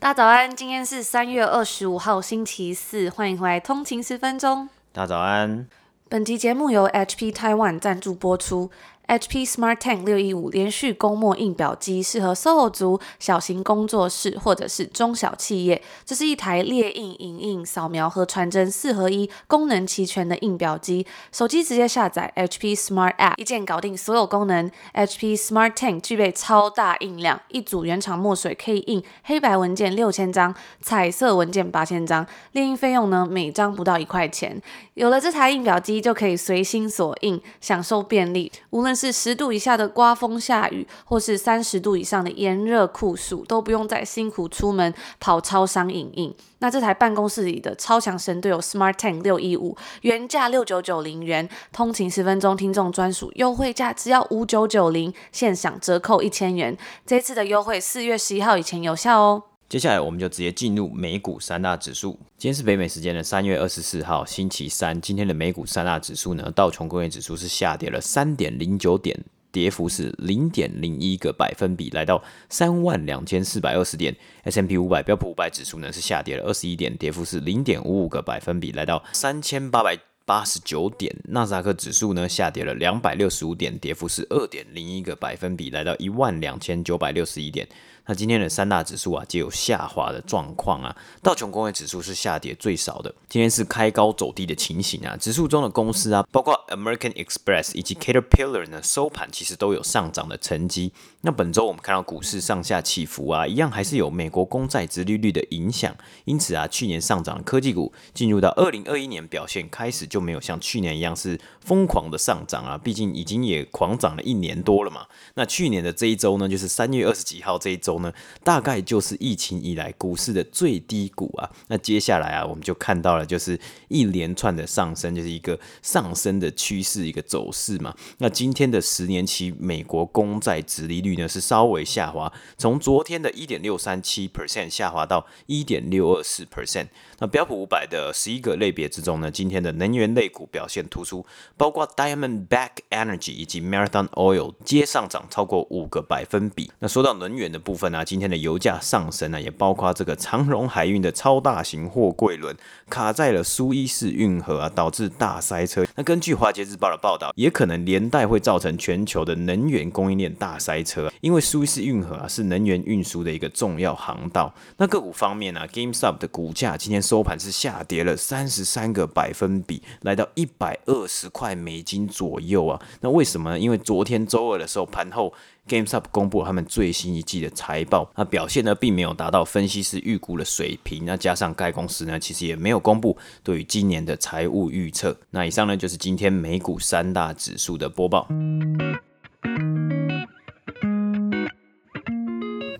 大家早安，今天是三月二十五号星期四，欢迎回来通勤十分钟。大家早安。本集节目由 HP Taiwan 赞助播出。HP Smart Tank 六一五连续供墨印表机适合 SOHO 族、小型工作室或者是中小企业。这是一台列印、影印、扫描和传真四合一、功能齐全的印表机。手机直接下载 HP Smart App，一键搞定所有功能。HP Smart Tank 具备超大印量，一组原厂墨水可以印黑白文件六千张，彩色文件八千张。列印费用呢，每张不到一块钱。有了这台印表机，就可以随心所印，享受便利。无论是十度以下的刮风下雨，或是三十度以上的炎热酷暑，都不用再辛苦出门跑超商影印。那这台办公室里的超强神队友 Smart Tank 六一五，原价六九九零元，通勤十分钟听众专属优惠价只要五九九零，现享折扣一千元。这次的优惠四月十一号以前有效哦。接下来我们就直接进入美股三大指数。今天是北美时间的三月二十四号，星期三。今天的美股三大指数呢，道琼工业指数是下跌了三点零九点，跌幅是零点零一个百分比，来到三万两千四百二十点。S M P 五百标普五百指数呢是下跌了二十一点，跌幅是零点五五个百分比，来到三千八百八十九点。纳斯达克指数呢下跌了两百六十五点，跌幅是二点零一个百分比，来到一万两千九百六十一点。那今天的三大指数啊，皆有下滑的状况啊。道琼工业指数是下跌最少的，今天是开高走低的情形啊。指数中的公司啊，包括 American Express 以及 Caterpillar 呢，收盘其实都有上涨的成绩。那本周我们看到股市上下起伏啊，一样还是有美国公债殖利率的影响。因此啊，去年上涨的科技股，进入到二零二一年表现开始就没有像去年一样是疯狂的上涨啊。毕竟已经也狂涨了一年多了嘛。那去年的这一周呢，就是三月二十几号这一周。大概就是疫情以来股市的最低谷啊。那接下来啊，我们就看到了就是一连串的上升，就是一个上升的趋势，一个走势嘛。那今天的十年期美国公债殖利率呢是稍微下滑，从昨天的一点六三七 percent 下滑到一点六二四 percent。那标普五百的十一个类别之中呢，今天的能源类股表现突出，包括 Diamondback Energy 以及 Marathon Oil 皆上涨超过五个百分比。那说到能源的部分呢，今天的油价上升呢，也包括这个长荣海运的超大型货柜轮卡在了苏伊士运河啊，导致大塞车。那根据华尔街日报的报道，也可能连带会造成全球的能源供应链大塞车，因为苏伊士运河啊是能源运输的一个重要航道。那个股方面呢，GameStop 的股价今天。收盘是下跌了三十三个百分比，来到一百二十块美金左右啊。那为什么呢？因为昨天周二的时候，盘后 GameStop 公布他们最新一季的财财报，那表现呢并没有达到分析师预估的水平。那加上该公司呢其实也没有公布对于今年的财务预测。那以上呢就是今天美股三大指数的播报。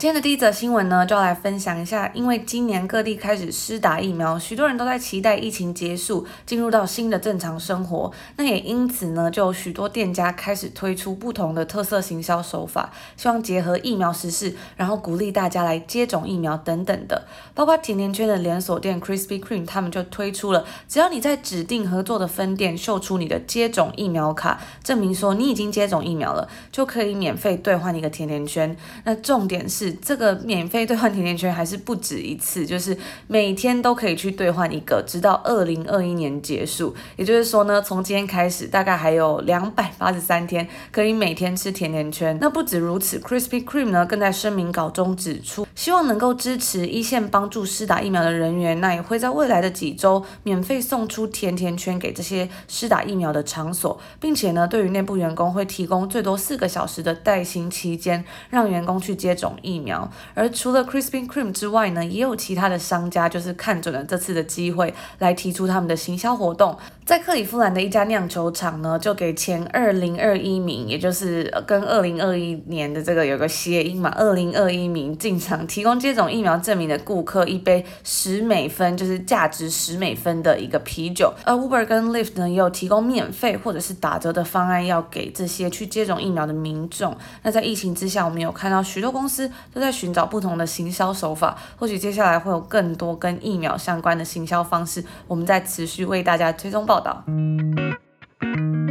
今天的第一则新闻呢，就要来分享一下，因为今年各地开始施打疫苗，许多人都在期待疫情结束，进入到新的正常生活。那也因此呢，就有许多店家开始推出不同的特色行销手法，希望结合疫苗实事，然后鼓励大家来接种疫苗等等的。包括甜甜圈的连锁店 Krispy Kreme，他们就推出了，只要你在指定合作的分店秀出你的接种疫苗卡，证明说你已经接种疫苗了，就可以免费兑换一个甜甜圈。那重点是。这个免费兑换甜甜圈还是不止一次，就是每天都可以去兑换一个，直到二零二一年结束。也就是说呢，从今天开始，大概还有两百八十三天可以每天吃甜甜圈。那不止如此，Krispy Kreme 呢更在声明稿中指出，希望能够支持一线帮助施打疫苗的人员，那也会在未来的几周免费送出甜甜圈给这些施打疫苗的场所，并且呢，对于内部员工会提供最多四个小时的带薪期间，让员工去接种疫苗。而除了 Krispy Kreme 之外呢，也有其他的商家就是看准了这次的机会来提出他们的行销活动。在克里夫兰的一家酿酒厂呢，就给前二零二一名，也就是跟二零二一年的这个有个谐音嘛，二零二一名进场提供接种疫苗证明的顾客一杯十美分，就是价值十美分的一个啤酒。而 Uber 跟 Lyft 呢，也有提供免费或者是打折的方案，要给这些去接种疫苗的民众。那在疫情之下，我们有看到许多公司都在寻找不同的行销手法，或许接下来会有更多跟疫苗相关的行销方式，我们再持续为大家追踪报。报道。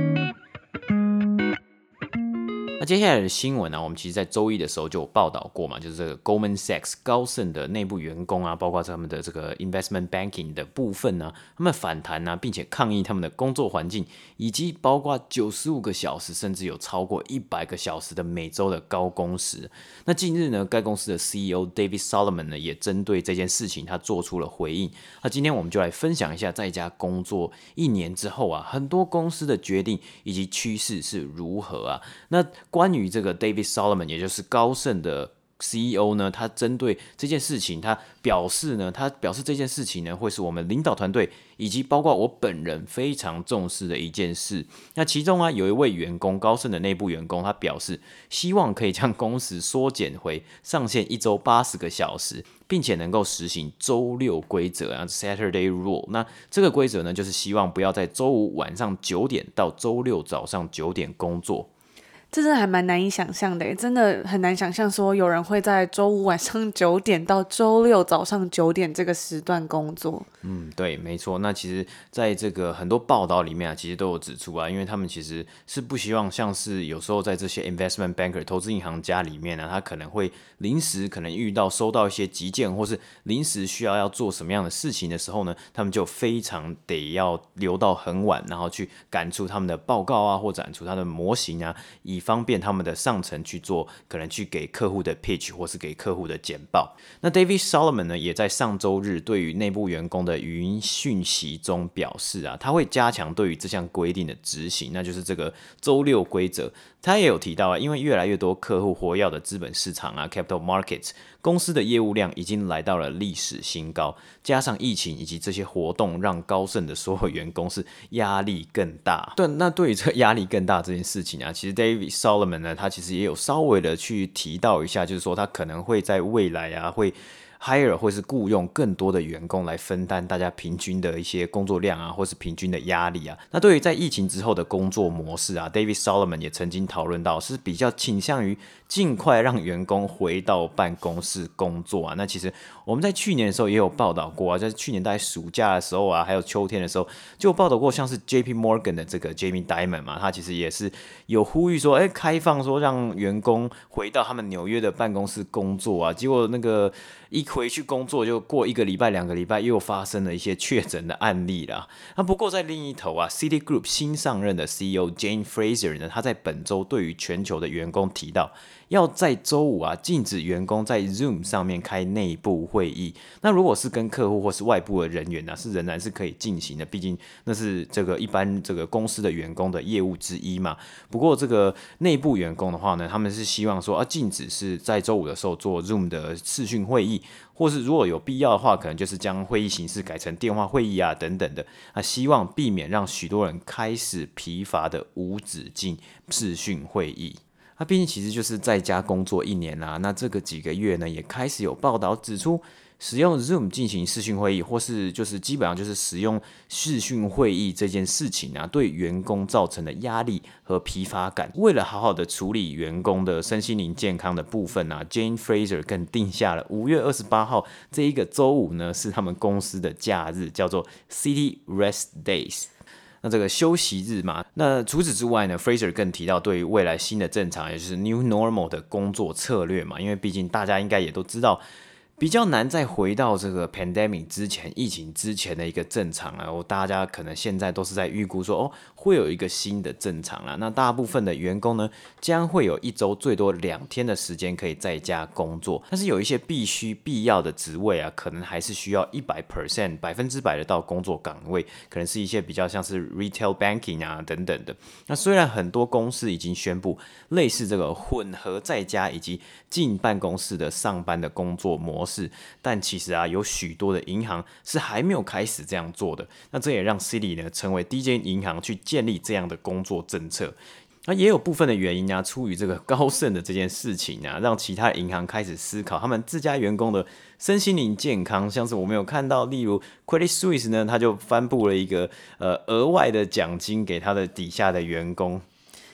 接下来的新闻呢、我们其实，在周一的时候就有报道过嘛，就是这个 Goldman Sachs 高盛的内部员工啊，包括他们的这个 investment banking 的部分呢、啊，他们反弹啊，并且抗议他们的工作环境，以及包括九十五个小时，甚至有超过一百个小时的每周的高工时。那近日呢，该公司的 CEO David Solomon 呢，也针对这件事情，他做出了回应。那今天我们就来分享一下，在家工作一年之后啊，很多公司的决定以及趋势是如何啊？那关于这个 David Solomon，也就是高盛的 CEO 呢，他针对这件事情，他表示呢，他表示这件事情呢，会是我们领导团队以及包括我本人非常重视的一件事。那其中啊，有一位员工，高盛的内部员工，他表示希望可以将工时缩减回上限一周八十个小时，并且能够实行周六规则啊，Saturday Rule。那这个规则呢，就是希望不要在周五晚上九点到周六早上九点工作。这真的还蛮难以想象的，真的很难想象说有人会在周五晚上九点到周六早上九点这个时段工作。嗯，对，没错。那其实在这个很多报道里面啊，其实都有指出啊，因为他们其实是不希望像是有时候在这些 investment banker 投资银行家里面呢，他可能会临时可能遇到收到一些急件，或是临时需要要做什么样的事情的时候呢，他们就非常得要留到很晚，然后去赶出他们的报告啊，或展出他的模型啊，以方便他们的上层去做，可能去给客户的 pitch 或是给客户的简报。那 David Solomon 呢，也在上周日对于内部员工的语音讯息中表示啊，他会加强对于这项规定的执行，那就是这个周六规则。他也有提到啊，因为越来越多客户活跃的资本市场啊，capital markets。公司的业务量已经来到了历史新高，加上疫情以及这些活动，让高盛的所有员工是压力更大。对，那对于这个压力更大这件事情啊，其实 David Solomon 呢，他其实也有稍微的去提到一下，就是说他可能会在未来啊会。Hire 或是雇佣更多的员工来分担大家平均的一些工作量啊，或是平均的压力啊。那对于在疫情之后的工作模式啊，David Solomon 也曾经讨论到，是比较倾向于尽快让员工回到办公室工作啊。那其实我们在去年的时候也有报道过啊，在去年大概暑假的时候啊，还有秋天的时候，就报道过，像是 JP Morgan 的这个 Jamie Dimon 嘛，他其实也是有呼吁说，哎，开放说让员工回到他们纽约的办公室工作啊。结果那个一回去工作就过一个礼拜、两个礼拜，又发生了一些确诊的案例啦。那不过在另一头啊，Citigroup 新上任的 CEO Jane Fraser 呢，他在本周对于全球的员工提到，要在周五啊禁止员工在 Zoom 上面开内部会议。那如果是跟客户或是外部的人员呢、啊，是仍然是可以进行的，毕竟那是这个一般这个公司的员工的业务之一嘛。不过这个内部员工的话呢，他们是希望说啊，禁止是在周五的时候做 Zoom 的视讯会议。或是如果有必要的话，可能就是将会议形式改成电话会议啊，等等的。啊，希望避免让许多人开始疲乏的无止境视讯会议。那毕竟其实就是在家工作一年啦，那这个几个月呢，也开始有报道指出。使用 Zoom 进行视讯会议，或是就是基本上就是使用视讯会议这件事情啊，对员工造成的压力和疲乏感。为了好好的处理员工的身心灵健康的部分啊，Jane Fraser 更定下了五月二十八号这一个周五呢，是他们公司的假日，叫做 City Rest Days。那这个休息日嘛，那除此之外呢，Fraser 更提到对于未来新的正常，也就是 New Normal 的工作策略嘛，因为毕竟大家应该也都知道。比较难再回到这个 pandemic 之前，疫情之前的一个正常啊，我大家可能现在都是在预估说，哦，会有一个新的正常啦。那大部分的员工呢，将会有一周最多两天的时间可以在家工作，但是有一些必须必要的职位啊，可能还是需要一百 percent 百分之百的到工作岗位，可能是一些比较像是 retail banking 啊等等的。那虽然很多公司已经宣布类似这个混合在家以及进办公室的上班的工作模式。式，但其实啊，有许多的银行是还没有开始这样做的。那这也让 Citi 呢成为第一间银行去建立这样的工作政策。那也有部分的原因啊，出于这个高盛的这件事情啊，让其他银行开始思考他们自家员工的身心灵健康。像是我们有看到，例如 Credit Suisse 呢，他就颁布了一个呃额外的奖金给他的底下的员工。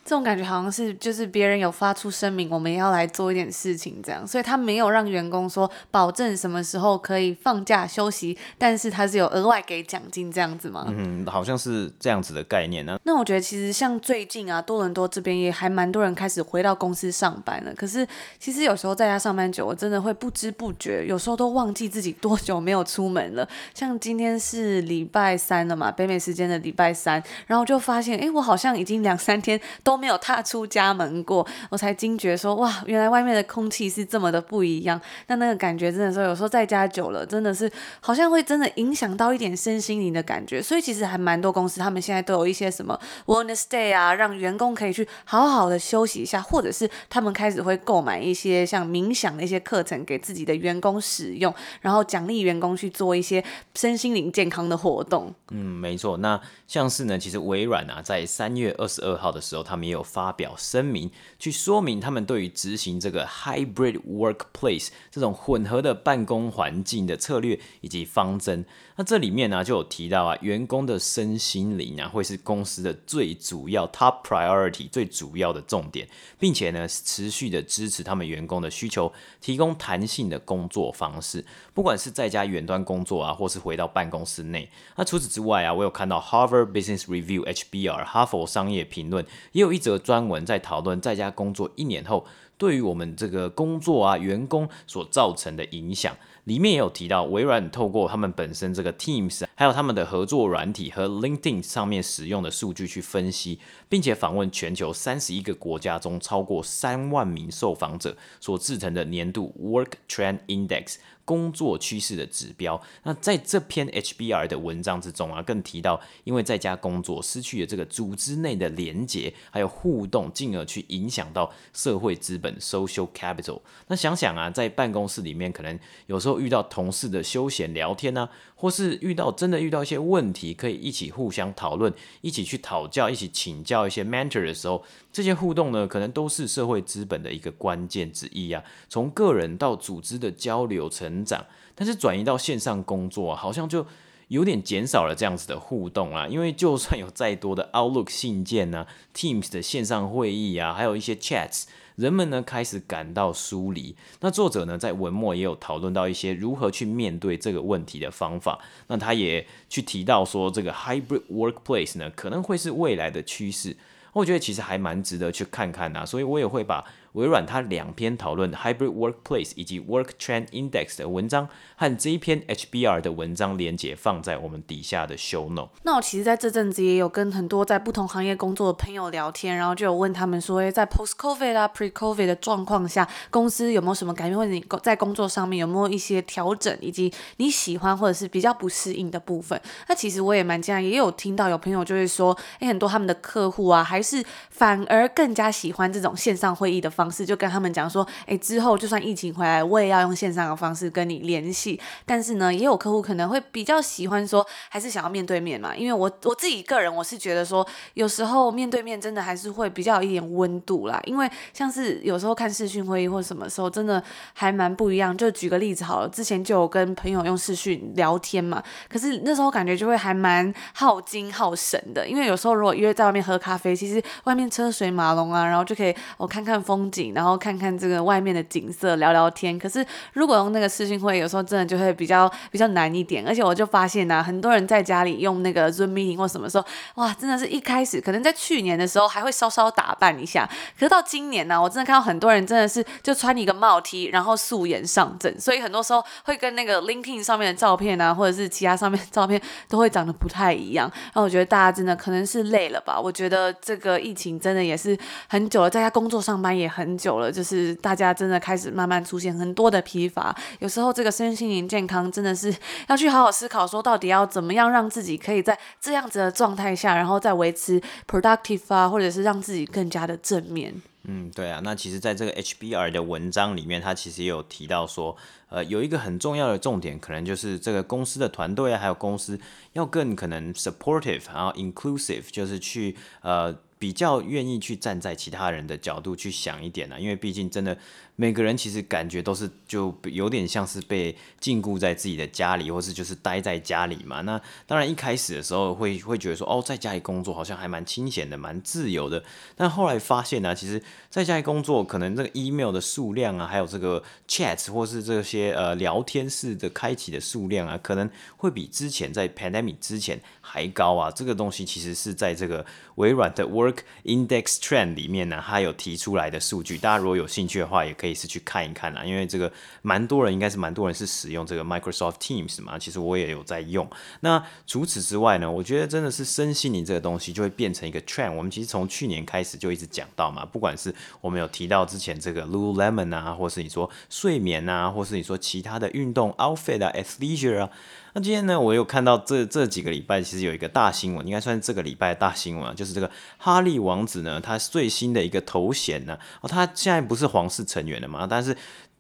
这种感觉好像是就是别人有发出声明，我们要来做一点事情这样，所以他没有让员工说保证什么时候可以放假休息，但是他是有额外给奖金这样子吗？嗯，好像是这样子的概念呢、那我觉得其实像最近啊，多伦多这边也还蛮多人开始回到公司上班了。可是其实有时候在家上班久，我真的会不知不觉，有时候都忘记自己多久没有出门了。像今天是礼拜三了嘛，北美时间的礼拜三，然后就发现，哎，我好像已经两三天都。都没有踏出家门过，我才惊觉说哇，原来外面的空气是这么的不一样。那那个感觉真的说，有时候在家久了，真的是好像会真的影响到一点身心灵的感觉。所以其实还蛮多公司，他们现在都有一些什么 wellness day 啊，让员工可以去好好的休息一下，或者是他们开始会购买一些像冥想的一些课程给自己的员工使用，然后奖励员工去做一些身心灵健康的活动。嗯，没错。那像是呢，其实微软啊，在三月二十二号的时候，他们也有发表声明，去说明他们对于执行这个 hybrid workplace 这种混合的办公环境的策略以及方针。那这里面呢、就有提到啊，员工的身心灵啊会是公司的最主要 top priority 最主要的重点，并且呢持续的支持他们员工的需求，提供弹性的工作方式，不管是在家远端工作啊，或是回到办公室内。那除此之外啊，我有看到 Harvard Business Review HBR 哈佛商业评论也有一则专文在讨论在家工作一年后对于我们这个工作啊员工所造成的影响。里面也有提到，微软透过他们本身这个 Teams，还有他们的合作软体和 LinkedIn 上面使用的数据去分析，并且访问全球三十一个国家中超过三万名受访者所制成的年度 Work Trend Index。工作趋势的指标。那在这篇 HBR 的文章之中啊，更提到，因为在家工作失去了这个组织内的连结，还有互动，进而去影响到社会资本 （social capital）。那想想啊，在办公室里面，可能有时候遇到同事的休闲聊天啊，或是遇到真的遇到一些问题，可以一起互相讨论，一起去讨教，一起请教一些 mentor 的时候，这些互动呢，可能都是社会资本的一个关键之一啊。从个人到组织的交流成长，但是转移到线上工作，好像就有点减少了这样子的互动啊。因为就算有再多的 Outlook 信件啊、Teams 的线上会议啊，还有一些 Chats，人们呢开始感到疏离。那作者呢在文末也有讨论到一些如何去面对这个问题的方法。那他也去提到说，这个 Hybrid Workplace 呢可能会是未来的趋势。我觉得其实还蛮值得去看看呐，所以我也会把。微软它两篇讨论 hybrid workplace 以及 work trend index 的文章和这一篇 HBR 的文章连结放在我们底下的 show note。那我其实在这阵子也有跟很多在不同行业工作的朋友聊天，然后就有问他们说，诶，在 post COVID 啊 pre COVID 的状况下，公司有没有什么改变，或者你在工作上面有没有一些调整，以及你喜欢或者是比较不适应的部分？那其实我也蛮惊讶，也有听到有朋友就会说，诶，很多他们的客户啊，还是反而更加喜欢这种线上会议的方。方式就跟他们讲说，哎，之后就算疫情回来，我也要用线上的方式跟你联系。但是呢，也有客户可能会比较喜欢说，还是想要面对面嘛。因为我我自己个人，我是觉得说，有时候面对面真的还是会比较有一点温度啦。因为像是有时候看视讯会议或什么时候，真的还蛮不一样。就举个例子好了，之前就有跟朋友用视讯聊天嘛，可是那时候感觉就会还蛮耗精耗神的。因为有时候如果约在外面喝咖啡，其实外面车水马龙啊，然后就可以我看看风景。然后看看这个外面的景色，聊聊天。可是如果用那个视讯会，有时候真的就会比较比较难一点。而且我就发现呢、很多人在家里用那个 Zoom meeting 或什么时候，哇，真的是一开始可能在去年的时候还会稍稍打扮一下，可是到今年呢、我真的看到很多人真的是就穿一个帽 T，然后素颜上阵。所以很多时候会跟那个 LinkedIn 上面的照片啊，或者是其他上面的照片都会长得不太一样。然后我觉得大家真的可能是累了吧。我觉得这个疫情真的也是很久了，在家工作上班也很。很久了，就是大家真的开始慢慢出现很多的疲乏，有时候这个身心灵健康真的是要去好好思考，说到底要怎么样让自己可以在这样子的状态下，然后再维持 productive 啊，或者是让自己更加的正面。嗯，对啊，那其实在这个 HBR 的文章里面，他其实也有提到说，呃，有一个很重要的重点，可能就是这个公司的团队啊，还有公司要更可能 supportive，然后 inclusive，就是去呃。比较愿意去站在其他人的角度去想一点呢，因为毕竟真的每个人其实感觉都是就有点像是被禁锢在自己的家里，或是就是待在家里嘛。那当然一开始的时候会会觉得说，哦，在家里工作好像还蛮清闲的，蛮自由的。但后来发现呢，其实在家里工作，可能这个 email 的数量啊，还有这个 chat 或是这些呃聊天室的开启的数量啊，可能会比之前在 pandemic 之前还高啊。这个东西其实是在这个微软的 Work Index Trend 里面呢，它有提出来的数据，大家如果有兴趣的话，也可以可以是去看一看啦。因为这个蛮多人，应该是蛮多人是使用这个 Microsoft Teams 嘛，其实我也有在用。那除此之外呢，我觉得真的是身心灵这个东西就会变成一个 trend。我们其实从去年开始就一直讲到嘛，不管是我们有提到之前这个 Lululemon 啊，或是你说睡眠啊，或是你说其他的运动 outfit 啊，athleisure 啊。那今天呢，我有看到这这几个礼拜，其实有一个大新闻，应该算是这个礼拜大新闻，就是这个哈利王子呢，他最新的一个头衔呢，哦，他现在不是皇室成员了嘛，但是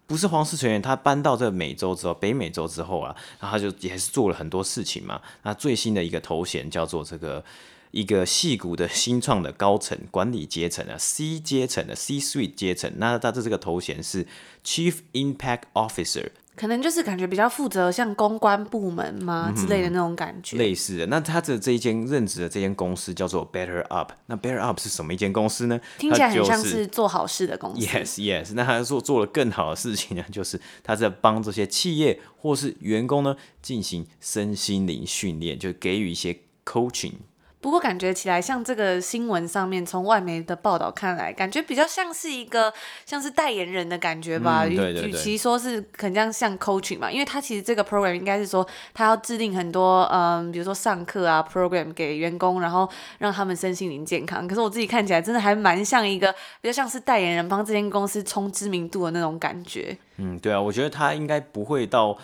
不是皇室成员，他搬到这美洲之后，北美洲之后啊，然后他就也是做了很多事情嘛。那最新的一个头衔叫做这个一个戏骨的新创的高层管理阶层啊，C 阶层的 C-suite 阶层，那他的这个头衔是 Chief Impact Officer。可能就是感觉比较负责，像公关部门嘛之类的那种感觉。嗯、类似的，那他的这一间任职的这间公司叫做 Better Up。那 Better Up 是什么一间公司呢？听起来很像是做好事的公司。Yes, yes。那他做做了更好的事情呢，就是他在帮这些企业或是员工呢进行身心灵训练，就给予一些 coaching。不过感觉起来，像这个新闻上面从外媒的报道看来，感觉比较像是一个像是代言人的感觉吧。与、其说是可能这样像 coaching 嘛，因为他其实这个 program 应该是说他要制定很多嗯，比如说上课啊 program 给员工，然后让他们身心灵健康。可是我自己看起来真的还蛮像一个比较像是代言人帮这间公司冲知名度的那种感觉。嗯，对啊，我觉得他应该不会到。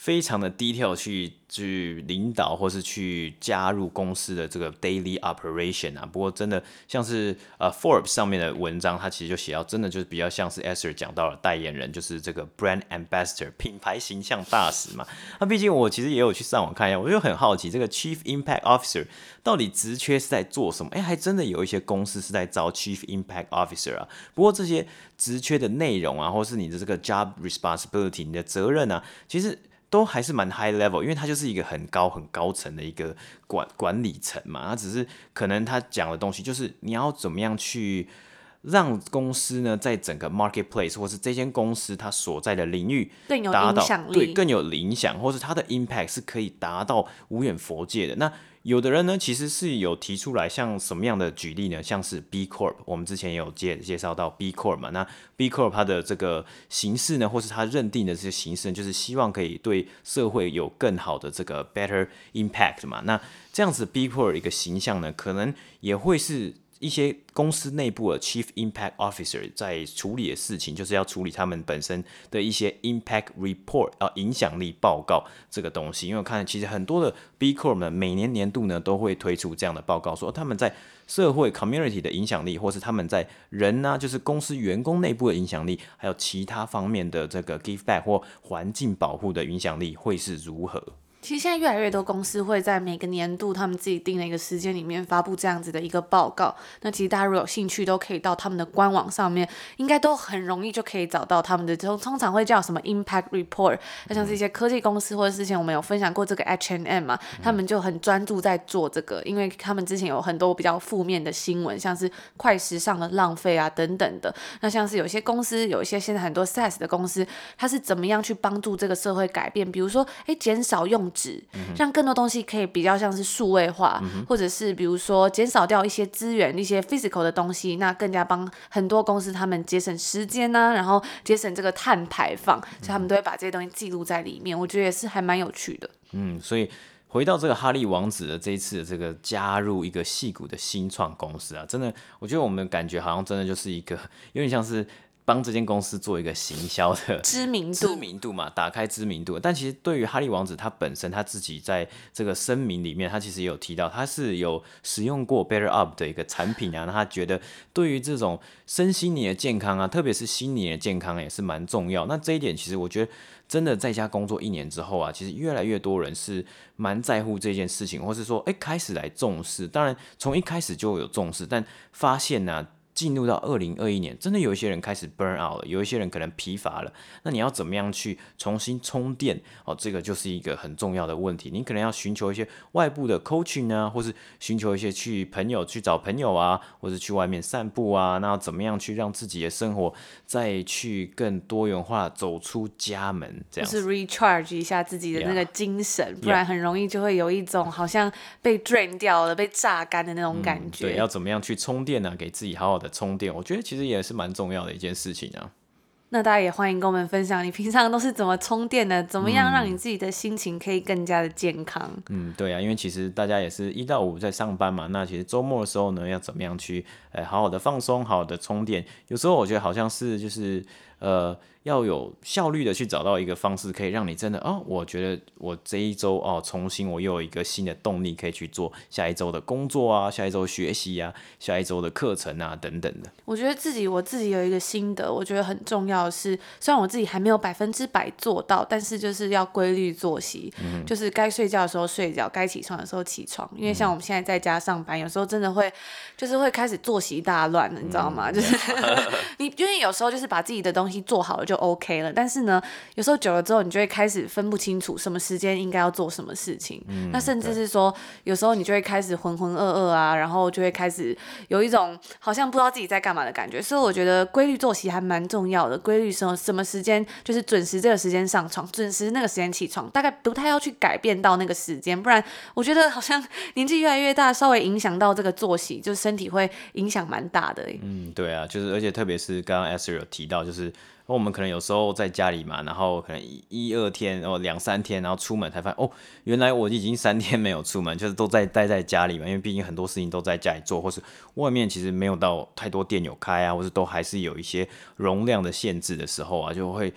非常的 detail 去去领导或是去加入公司的这个 daily operation 啊，不过真的像是呃 Forbes 上面的文章，它其实就写到，真的就是比较像是 Esther 讲到了代言人，就是这个 brand ambassador 品牌形象大使嘛。那毕竟我其实也有去上网看一下，我就很好奇这个 chief impact officer 到底职缺是在做什么？哎，还真的有一些公司是在招 chief impact officer 啊。不过这些职缺的内容啊，或是你的这个 job responsibility，你的责任啊，其实。都还是蛮 high level，因为他就是一个很高很高层的一个管管理层嘛，他只是可能他讲的东西就是你要怎么样去让公司呢，在整个 marketplace 或是这间公司它所在的领域更有影响力，对，更有影响，或是它的 impact 是可以达到无远佛界的那。有的人呢，其实是有提出来，像什么样的举例呢？像是 B Corp，我们之前也有介介绍到 B Corp 嘛。那 B Corp 它的这个形式呢，或是它认定的这些形式呢，就是希望可以对社会有更好的这个 better impact 嘛。那这样子 B Corp 一个形象呢，可能也会是。一些公司内部的 Chief Impact Officer 在处理的事情，就是要处理他们本身的一些 Impact Report 啊，影响力报告这个东西。因为我看其实很多的 B Corp 呢，每年年度呢都会推出这样的报告，说他们在社会 Community 的影响力，或是他们在人呢、啊，就是公司员工内部的影响力，还有其他方面的这个 Give Back 或环境保护的影响力会是如何。其实现在越来越多公司会在每个年度他们自己定的一个时间里面发布这样子的一个报告。那其实大家如果有兴趣，都可以到他们的官网上面，应该都很容易就可以找到他们的。通通常会叫什么 Impact Report，那像是一些科技公司或者之前我们有分享过这个 H&M 嘛，他们就很专注在做这个，因为他们之前有很多比较负面的新闻，像是快时尚的浪费啊等等的。那像是有些公司，有一些现在很多 SaaS 的公司，它是怎么样去帮助这个社会改变？比如说，哎，减少用。纸，让更多东西可以比较像是数位化，嗯、或者是比如说减少掉一些资源、一些 physical 的东西，那更加帮很多公司他们节省时间呢、啊，然后节省这个碳排放，所以他们都会把这些东西记录在里面。我觉得也是还蛮有趣的。嗯，所以回到这个哈利王子的这一次的这个加入一个戏骨的新创公司啊，真的，我觉得我们感觉好像真的就是一个有点像是。帮这间公司做一个行销的 知名度，知名度嘛，打开知名度。但其实对于哈利王子他本身他自己在这个声明里面，他其实也有提到，他是有使用过 Better Up 的一个产品啊。那他觉得对于这种身心灵的健康啊，特别是心理的健康也是蛮重要。那这一点其实我觉得真的在家工作一年之后啊，其实越来越多人是蛮在乎这件事情，或是说哎开始来重视。当然从一开始就有重视，但发现呢、啊。进入到二零二一年，真的有一些人开始 burn out 了，有一些人可能疲乏了。那你要怎么样去重新充电？哦，这个就是一个很重要的问题。你可能要寻求一些外部的 coaching 啊，或是寻求一些去朋友去找朋友啊，或是去外面散步啊。那要怎么样去让自己的生活再去更多元化，走出家门？这样。就是 recharge 一下自己的那个精神，yeah. 不然很容易就会有一种好像被 drain 掉了、被榨干的那种感觉。嗯、对，要怎么样去充电呢？给自己好好的。充电，我觉得其实也是蛮重要的一件事情啊。那大家也欢迎跟我们分享，你平常都是怎么充电的？怎么样让你自己的心情可以更加的健康？嗯，对啊，因为其实大家也是一到五在上班嘛，那其实周末的时候呢，要怎么样去，呃，好好的放松，好好的充电？有时候我觉得好像是就是。呃，要有效率的去找到一个方式，可以让你真的哦，我觉得我这一周哦，重新我又有一个新的动力，可以去做下一周的工作啊，下一周学习啊，下一周的课程啊等等的。我觉得自己我自己有一个心得，我觉得很重要的是，虽然我自己还没有百分之百做到，但是就是要规律作息，嗯，就是该睡觉的时候睡觉，该起床的时候起床。因为像我们现在在家上班，有时候真的会就是会开始作息大乱了，你知道吗？嗯、就是 你因为有时候就是把自己的东西。做好了就 OK 了，但是呢，有时候久了之后，你就会开始分不清楚什么时间应该要做什么事情。嗯，那甚至是说，有时候你就会开始浑浑噩噩啊，然后就会开始有一种好像不知道自己在干嘛的感觉。所以我觉得规律作息还蛮重要的，规律什么什么时间就是准时这个时间上床，准时那个时间起床，大概不太要去改变到那个时间，不然我觉得好像年纪越来越大，稍微影响到这个作息，就身体会影响蛮大的。嗯，对啊，就是而且特别是刚刚 Esther 有提到，就是。我们可能有时候在家里嘛，然后可能一,二天，哦两三天，然后出门才发现哦，原来我已经三天没有出门，就是都在待在家里嘛。因为毕竟很多事情都在家里做，或是外面其实没有到太多店有开啊，或是都还是有一些容量的限制的时候啊，就会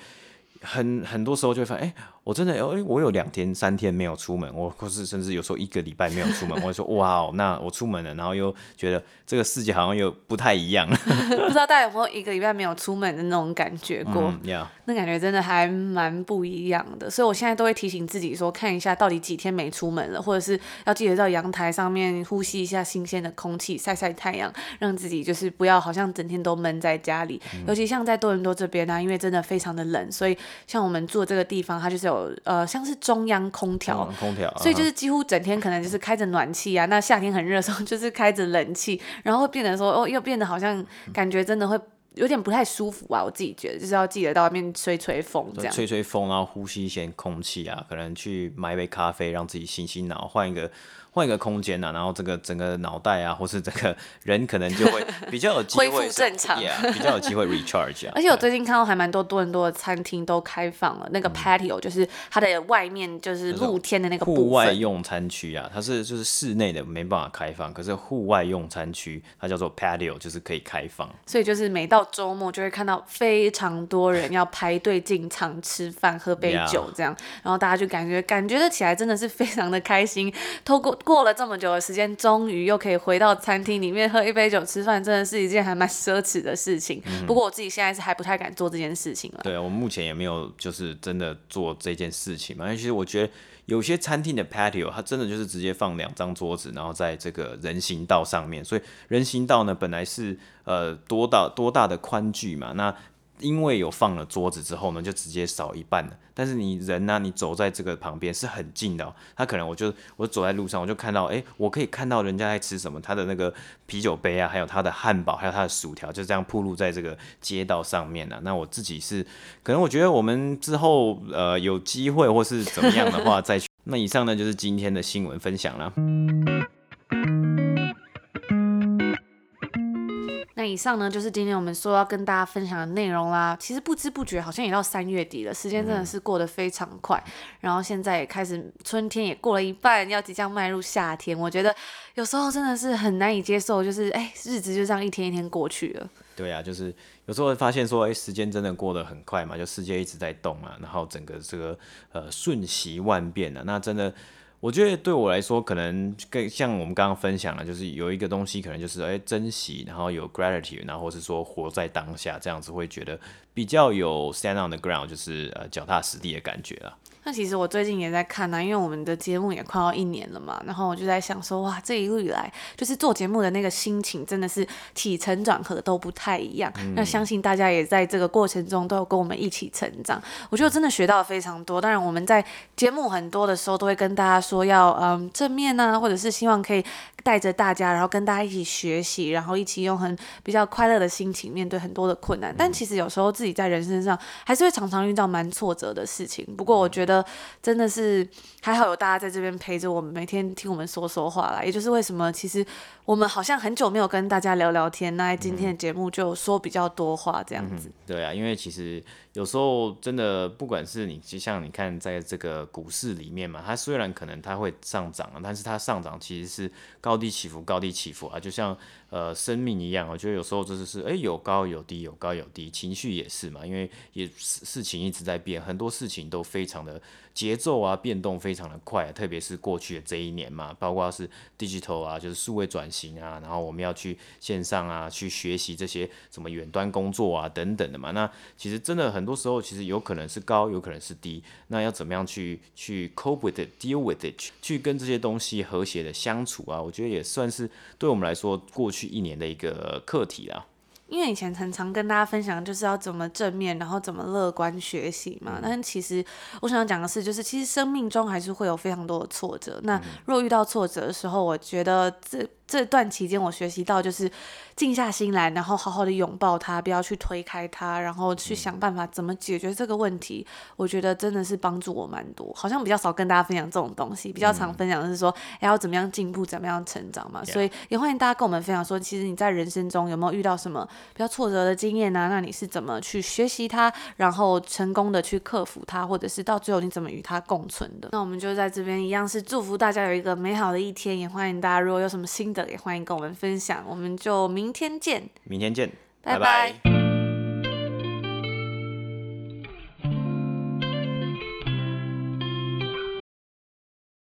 很很多时候就会发现，哎。我真的，哎，我有两天、三天没有出门，我或是甚至有时候一个礼拜没有出门，我会说，哇哦，那我出门了，然后又觉得这个世界好像又不太一样了。不知道大家有没有一个礼拜没有出门的那种感觉过？嗯 yeah. 那感觉真的还蛮不一样的。所以我现在都会提醒自己说，看一下到底几天没出门了，或者是要记得到阳台上面呼吸一下新鲜的空气，晒晒太阳，让自己就是不要好像整天都闷在家里。嗯、尤其像在多伦多这边呢、啊，因为真的非常的冷，所以像我们住的这个地方，它就是有。呃，像是中央空调，空调，所以就是几乎整天可能就是开着暖气啊。那夏天很热的时候，就是开着冷气，然后会变得说，哦，又变得好像感觉真的会有点不太舒服啊。我自己觉得，就是要记得到外面吹吹风，这样吹吹风，然后呼吸一些空气啊，可能去买一杯咖啡，让自己醒醒脑，换一个。换一个空间呐、啊，然后这个整个脑袋啊，或是整个人可能就会 比较有机会恢复正常，yeah, 比较有机会 recharge 啊。而且我最近看到还蛮多多伦多的餐厅都开放了，那个 patio、嗯、就是它的外面就是露天的那个户外用餐区啊，它是就是室内的没办法开放，可是户外用餐区它叫做 patio，就是可以开放。所以就是每到周末就会看到非常多人要排队进场吃饭喝杯酒这样，yeah. 然后大家就感觉感觉得起来真的是非常的开心，透过过了这么久的时间终于又可以回到餐厅里面喝一杯酒吃饭，真的是一件还蛮奢侈的事情。嗯。不过我自己现在是还不太敢做这件事情了。对，我目前也没有就是真的做这件事情嘛。因为其实我觉得有些餐厅的 patio 它真的就是直接放两张桌子，然后在这个人行道上面。所以人行道呢本来是呃多大多大的宽距嘛，那。因为有放了桌子之后呢，就直接少一半了。但是你人呢、你走在这个旁边是很近的、他可能我就我走在路上，我就看到，哎，我可以看到人家在吃什么。他的那个啤酒杯啊，还有他的汉堡，还有他的薯条，就这样铺露在这个街道上面了、啊。那我自己是，可能我觉得我们之后呃有机会或是怎么样的话再去。那以上呢就是今天的新闻分享了。那以上呢，就是今天我们说要跟大家分享的内容啦。其实不知不觉，好像也到三月底了，时间真的是过得非常快。嗯。然后现在也开始春天也过了一半，要即将迈入夏天。我觉得有时候真的是很难以接受，就是哎，日子就这样一天一天过去了。对啊，就是有时候会发现说，哎，时间真的过得很快嘛，就世界一直在动啊，然后整个这个呃瞬息万变啊，那真的。我觉得对我来说，可能更像我们刚刚分享的，就是有一个东西，可能就是哎珍惜，然后有 gratitude，然后是说活在当下，这样子会觉得比较有 stand on the ground，就是呃脚踏实地的感觉啊。那其实我最近也在看呢、啊，因为我们的节目也快要一年了嘛，然后我就在想说，哇，这一路以来，就是做节目的那个心情真的是起承转合都不太一样。嗯、那相信大家也在这个过程中都有跟我们一起成长，我觉得真的学到了非常多。当然，我们在节目很多的时候都会跟大家说要嗯正面啊，或者是希望可以带着大家，然后跟大家一起学习，然后一起用很比较快乐的心情面对很多的困难。但其实有时候自己在人生上还是会常常遇到蛮挫折的事情。不过我觉得。真的是还好有大家在这边陪着我们，每天听我们说说话啦。也就是为什么其实我们好像很久没有跟大家聊聊天，那今天的节目就说比较多话这样子。对啊，因为其实有时候真的不管是你，就像你看在这个股市里面嘛，它虽然可能它会上涨，但是它上涨其实是高低起伏，高低起伏啊，就像呃生命一样，我觉得有时候就是是哎有高有低，有高有低，情绪也是嘛，因为也事事情一直在变，很多事情都非常的。节奏啊，变动非常的快，特别是过去的这一年嘛，包括是 digital 啊，就是数位转型啊，然后我们要去线上啊，去学习这些什么远端工作啊等等的嘛。那其实真的很多时候，其实有可能是高，有可能是低。那要怎么样去去 cope with it，deal with it，去跟这些东西和谐的相处啊？我觉得也算是对我们来说过去一年的一个课题啦。因为以前常常跟大家分享，就是要怎么正面，然后怎么乐观学习嘛。但其实我想要讲的是，就是其实生命中还是会有非常多的挫折。那若遇到挫折的时候，我觉得这。这段期间，我学习到就是静下心来，然后好好的拥抱它，不要去推开它，然后去想办法怎么解决这个问题。我觉得真的是帮助我蛮多，好像比较少跟大家分享这种东西，比较常分享的是说，哎，要怎么样进步，怎么样成长嘛。所以也欢迎大家跟我们分享说，其实你在人生中有没有遇到什么比较挫折的经验啊？那你是怎么去学习它，然后成功的去克服它，或者是到最后你怎么与它共存的？那我们就在这边一样是祝福大家有一个美好的一天，也欢迎大家如果有什么新的。也欢迎跟我们分享，我们就明天见。明天见，拜拜。拜拜。